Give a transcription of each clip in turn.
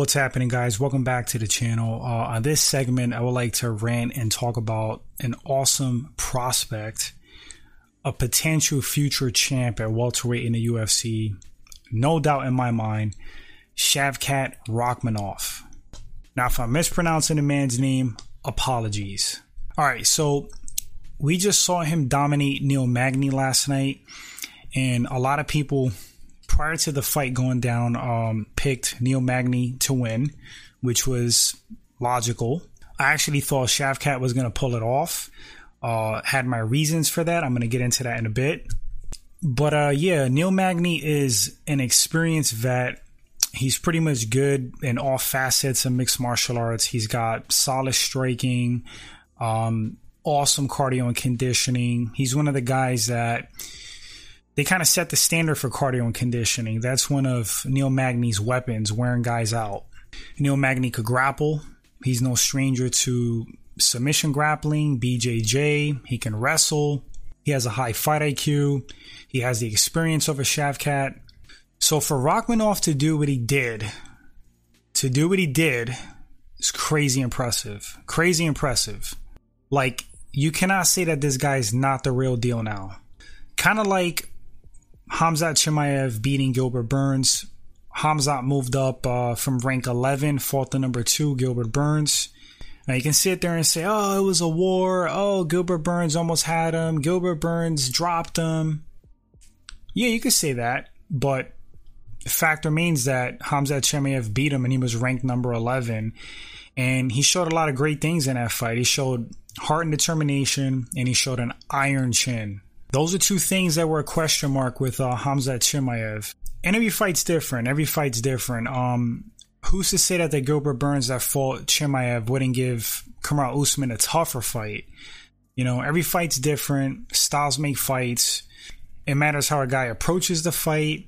What's happening, guys? Welcome back to the channel. Uh, on this segment, I would like to rant and talk about an awesome prospect, a potential future champ at welterweight in the UFC. No doubt in my mind, Shavkat Rakhmonov. Now, if I'm mispronouncing the man's name, apologies. All right, so we just saw him dominate Neil Magny last night, and a lot of people prior to the fight going down, um, picked Neil Magny to win, which was logical. I actually thought Shavkat was going to pull it off. Uh, had my reasons for that. I'm going to get into that in a bit. But uh, yeah, Neil Magny is an experienced vet. He's pretty much good in all facets of mixed martial arts. He's got solid striking, um, awesome cardio and conditioning. He's one of the guys that they kind of set the standard for cardio and conditioning. That's one of Neil Magny's weapons, wearing guys out. Neil Magny could grapple. He's no stranger to submission grappling, BJJ. He can wrestle. He has a high fight IQ. He has the experience of a Shavkat. So for Rakhmonov to do what he did, to do what he did, is crazy impressive. Crazy impressive. Like, you cannot say that this guy is not the real deal now. Kind of like Hamzat Chimaev beating Gilbert Burns. Hamzat moved up uh, from rank 11, fought the number two, Gilbert Burns. Now you can sit there and say, oh, it was a war. Oh, Gilbert Burns almost had him. Gilbert Burns dropped him. Yeah, you could say that, but the fact remains that Hamzat Chimaev beat him and he was ranked number 11. And he showed a lot of great things in that fight. He showed heart and determination, and he showed an iron chin. Those are two things that were a question mark with uh, Chimaev. And every fight's different. Every fight's different. Um, who's to say that the Gilbert Burns that fought Chimaev wouldn't give Kamaru Usman a tougher fight? You know, every fight's different. Styles make fights. It matters how a guy approaches the fight,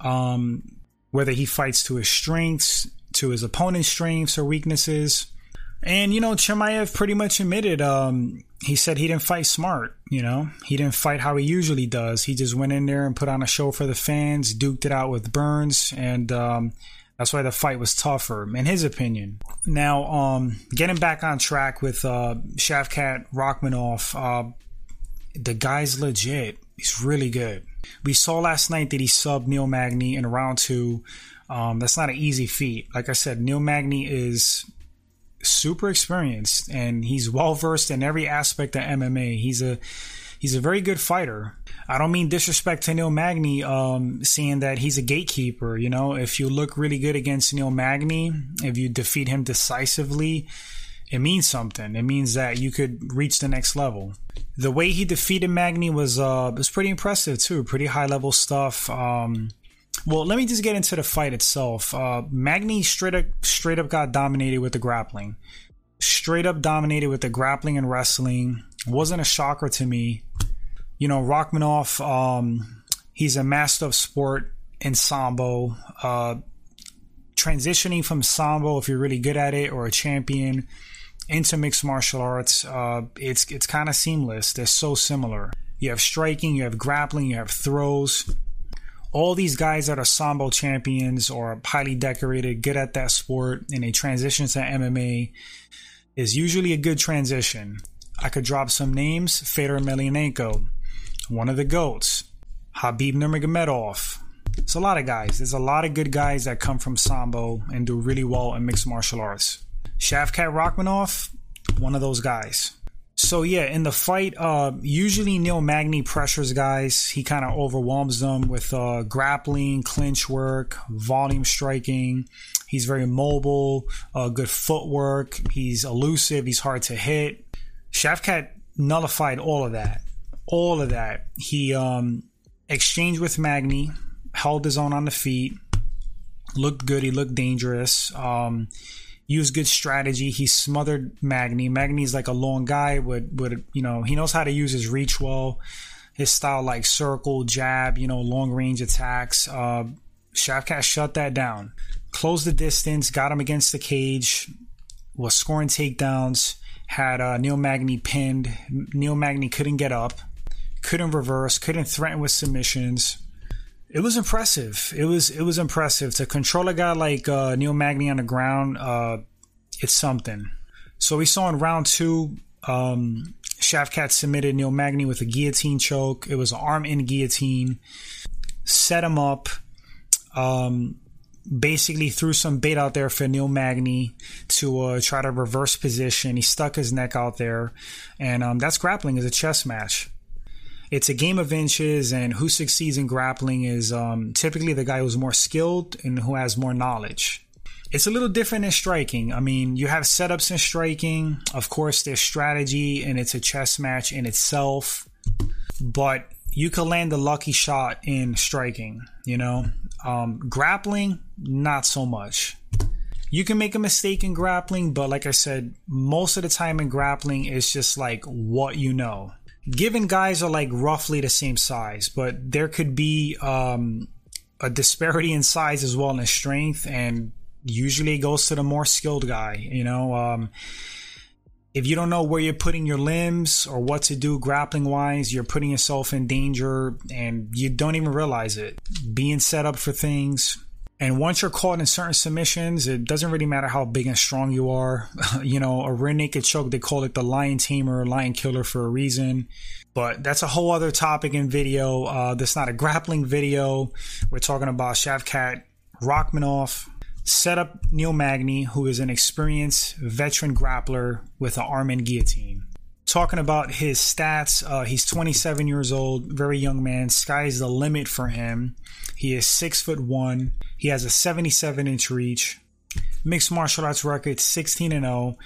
um, whether he fights to his strengths, to his opponent's strengths or weaknesses. And you know, Chimaev pretty much admitted um, he said he didn't fight smart. You know, he didn't fight how he usually does. He just went in there and put on a show for the fans, duked it out with Burns, and um, that's why the fight was tougher, in his opinion. Now, um, getting back on track with uh, Shavkat Rakhmonov, uh, the guy's legit. He's really good. We saw last night that he subbed Neil Magny in round two. Um, that's not an easy feat. Like I said, Neil Magny is super experienced and he's well versed in every aspect of MMA. He's a he's a very good fighter. I don't mean disrespect to Neil Magny, um, seeing that he's a gatekeeper. You know, if you look really good against Neil Magny, if you defeat him decisively, it means something. It means that you could reach the next level. The way he defeated Magny was uh was pretty impressive too. Pretty high level stuff. Um, well, let me just get into the fight itself. Uh, Magny straight up, straight up got dominated with the grappling. Straight up dominated with the grappling and wrestling. Wasn't a shocker to me. You know, Rakhmonov, um, he's a master of sport in Sambo. Uh, transitioning from Sambo, if you're really good at it, or a champion, into mixed martial arts, uh, it's it's kind of seamless. They're so similar. You have striking, you have grappling, you have throws all these guys that are sambo champions or highly decorated, good at that sport, and they transition to MMA is usually a good transition. I could drop some names: Fedor Emelianenko, one of the goats, Khabib Nurmagomedov. It's a lot of guys. There's a lot of good guys that come from sambo and do really well in mixed martial arts. Shavkat Rakhmonov, one of those guys. So yeah, in the fight, uh, usually Neil Magny pressures guys. He kind of overwhelms them with uh, grappling, clinch work, volume striking. He's very mobile, uh, good footwork. He's elusive. He's hard to hit. Shavkat nullified all of that. All of that. He um, exchanged with Magny, held his own on the feet, looked good. He looked dangerous. Um, used good strategy. He smothered Magny. Magny's like a long guy, would would you know he knows how to use his reach well. His style like circle, jab, you know, long range attacks. Uh, Shavkat shut that down, closed the distance, got him against the cage, was scoring takedowns. Had uh, Neil Magny pinned. Neil Magny couldn't get up, couldn't reverse, couldn't threaten with submissions It was impressive. It was it was impressive to control a guy like uh, Neil Magny on the ground. Uh, it's something. So we saw in round two, um, Shavkat submitted Neil Magny with a guillotine choke. It was an arm in guillotine. Set him up. Um, basically threw some bait out there for Neil Magny to uh, try to reverse position. He stuck his neck out there, and um, that's grappling is a chess match it's a game of inches, and who succeeds in grappling is um, typically the guy who's more skilled and who has more knowledge. It's a little different in striking. I mean, you have setups in striking. Of course, there's strategy, and it's a chess match in itself. But you could land a lucky shot in striking, you know? Um, grappling, not so much. You can make a mistake in grappling, but like I said, most of the time in grappling, it's just like what you know given guys are like roughly the same size, but there could be um, a disparity in size as well in strength, and usually it goes to the more skilled guy. You know, um, if you don't know where you're putting your limbs or what to do grappling wise, you're putting yourself in danger, and you don't even realize it. Being set up for things, and once you're caught in certain submissions, it doesn't really matter how big and strong you are. you know, a rear naked choke, they call it the lion tamer, lion killer for a reason. But that's a whole other topic in video. Uh, that's not a grappling video. We're talking about Shavkat Rakhmonov. Set up Neil Magny, who is an experienced veteran grappler with an arm and guillotine talking about his stats. Uh, he's 27 years old, very young man. Sky's the limit for him. He is six foot one. He has a 77 inch reach. Mixed martial arts record 16 and 0.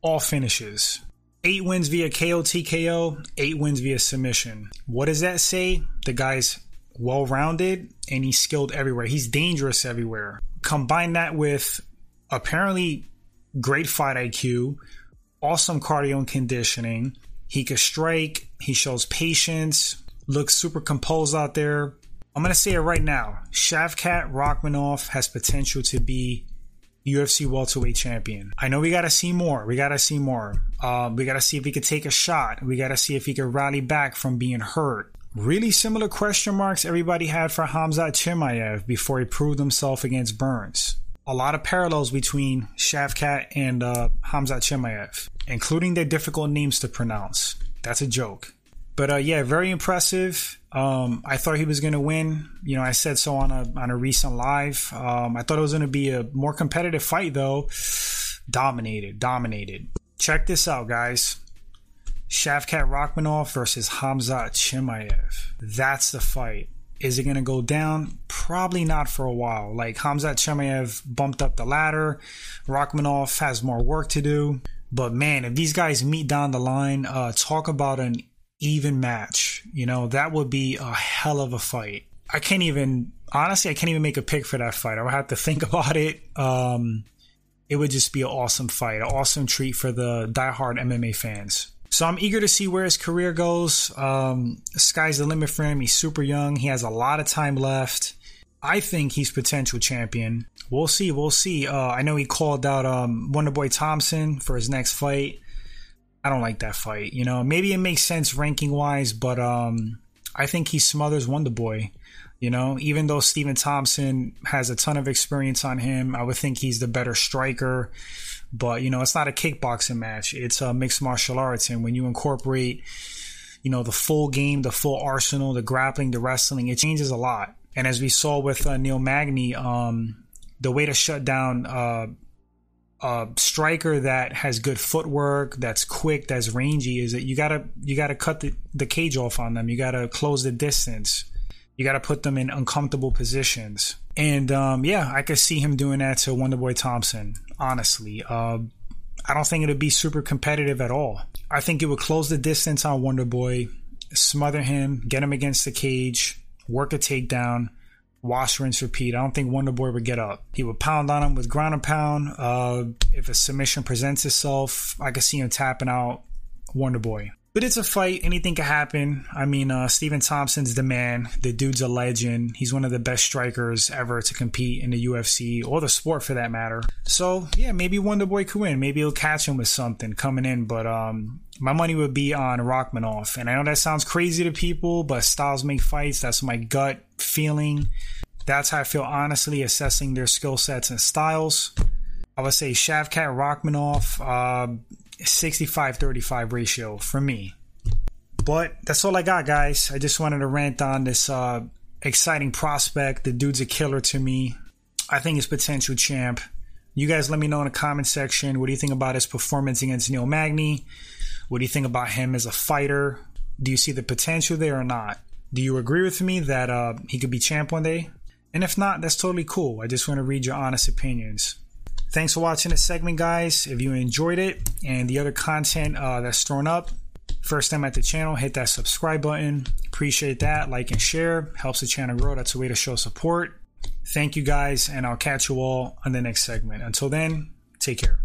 All finishes. Eight wins via KO TKO, eight wins via submission. What does that say? The guy's well rounded and he's skilled everywhere. He's dangerous everywhere. Combine that with apparently great fight IQ, awesome cardio and conditioning. He can strike. He shows patience. Looks super composed out there. I'm gonna say it right now. Shavkat Rakhmonov has potential to be UFC welterweight champion. I know we gotta see more. We gotta see more. Um, we gotta see if he could take a shot. We gotta see if he could rally back from being hurt. Really similar question marks everybody had for Hamzat Chimaev before he proved himself against Burns. A lot of parallels between Shavkat and uh, Hamzat Chimaev including their difficult names to pronounce. That's a joke. But uh, yeah, very impressive. Um, I thought he was going to win. You know, I said so on a on a recent live. Um, I thought it was going to be a more competitive fight, though. Dominated, dominated. Check this out, guys. Shavkat Rakhmonov versus Hamza Chimaev. That's the fight. Is it going to go down? Probably not for a while. Like Hamzat Chimaev bumped up the ladder. Rakhmonov has more work to do. But man, if these guys meet down the line, uh, talk about an even match. You know, that would be a hell of a fight. I can't even, honestly, I can't even make a pick for that fight. I would have to think about it. Um, it would just be an awesome fight, an awesome treat for the diehard MMA fans. So I'm eager to see where his career goes. Um, sky's the limit for him. He's super young. He has a lot of time left. I think he's potential champion. We'll see. We'll see. Uh, I know he called out um, Wonderboy Thompson for his next fight. I don't like that fight. You know, maybe it makes sense ranking wise, but um, I think he smothers Wonderboy. You know, even though Stephen Thompson has a ton of experience on him, I would think he's the better striker. But you know, it's not a kickboxing match; it's a mixed martial arts, and when you incorporate, you know, the full game, the full arsenal, the grappling, the wrestling, it changes a lot. And as we saw with uh, Neil Magny, um, the way to shut down uh, a striker that has good footwork, that's quick, that's rangy, is that you gotta you gotta cut the, the cage off on them. You gotta close the distance. You gotta put them in uncomfortable positions. And um, yeah, I could see him doing that to Wonderboy Thompson. Honestly, uh, I don't think it'd be super competitive at all. I think it would close the distance on Wonderboy, smother him, get him against the cage, work a takedown, wash, rinse, repeat. I don't think Wonder Boy would get up. He would pound on him with ground and pound. Uh, if a submission presents itself, I could see him tapping out Wonder Boy. But it's a fight. Anything can happen. I mean, uh, Stephen Thompson's the man. The dude's a legend. He's one of the best strikers ever to compete in the UFC or the sport for that matter. So, yeah, maybe Wonder Boy could win. Maybe he'll catch him with something coming in. But um, my money would be on Rakhmonov. And I know that sounds crazy to people, but styles make fights. That's my gut feeling. That's how I feel honestly assessing their skill sets and styles. I would say Shavkat Rakhmonov, uh, 65 35 ratio for me. But that's all I got, guys. I just wanted to rant on this uh, exciting prospect. The dude's a killer to me. I think he's potential champ. You guys let me know in the comment section. What do you think about his performance against Neil Magny? What do you think about him as a fighter? Do you see the potential there or not? Do you agree with me that uh, he could be champ one day? And if not, that's totally cool. I just want to read your honest opinions. Thanks for watching this segment, guys. If you enjoyed it and the other content uh, that's thrown up, first time at the channel, hit that subscribe button. Appreciate that. Like and share. Helps the channel grow. That's a way to show support. Thank you guys, and I'll catch you all on the next segment. Until then, take care.